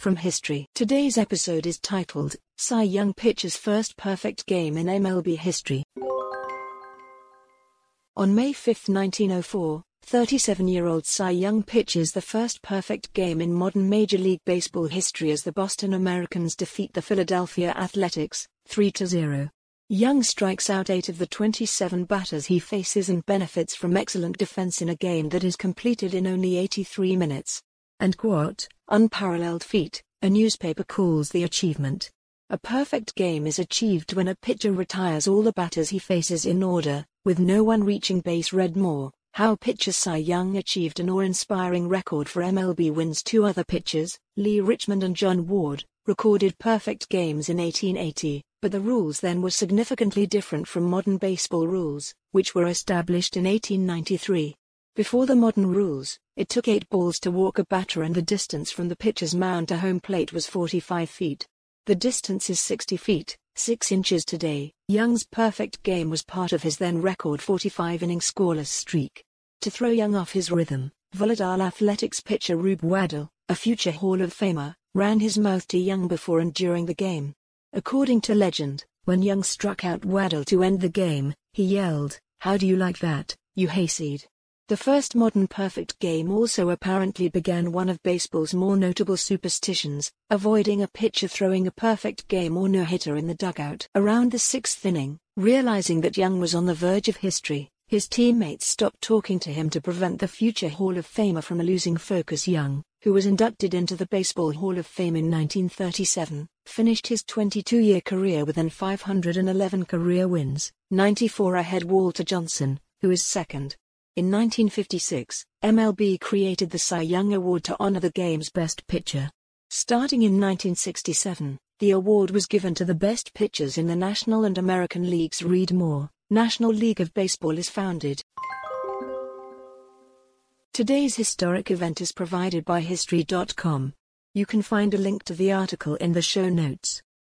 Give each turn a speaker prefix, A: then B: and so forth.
A: from history. Today's episode is titled Cy Young Pitcher's First Perfect Game in MLB History. On May 5, 1904, 37 year old Cy Young pitches the first perfect game in modern Major League Baseball history as the Boston Americans defeat the Philadelphia Athletics 3 0. Young strikes out eight of the 27 batters he faces and benefits from excellent defense in a game that is completed in only 83 minutes. And quote, unparalleled feat, a newspaper calls the achievement. A perfect game is achieved when a pitcher retires all the batters he faces in order, with no one reaching base red more. How pitcher Cy Young achieved an awe-inspiring record for MLB wins two other pitchers, Lee Richmond and John Ward, recorded perfect games in 1880, but the rules then were significantly different from modern baseball rules, which were established in 1893. Before the modern rules, it took eight balls to walk a batter and the distance from the pitcher's mound to home plate was 45 feet. The distance is 60 feet, 6 inches today. Young's perfect game was part of his then record 45 inning scoreless streak. To throw Young off his rhythm, volatile athletics pitcher Rube Waddell, a future Hall of Famer, ran his mouth to Young before and during the game. According to legend, when Young struck out Waddell to end the game, he yelled, How do you like that, you hayseed? The first modern perfect game also apparently began one of baseball's more notable superstitions, avoiding a pitcher throwing a perfect game or no-hitter in the dugout. Around the sixth inning, realizing that Young was on the verge of history, his teammates stopped talking to him to prevent the future Hall of Famer from losing focus. Young, who was inducted into the Baseball Hall of Fame in 1937, finished his 22-year career with an 511 career wins, 94 ahead Walter Johnson, who is second. In 1956, MLB created the Cy Young Award to honor the game's best pitcher. Starting in 1967, the award was given to the best pitchers in the National and American Leagues. Read more. National League of Baseball is founded. Today's historic event is provided by History.com. You can find a link to the article in the show notes.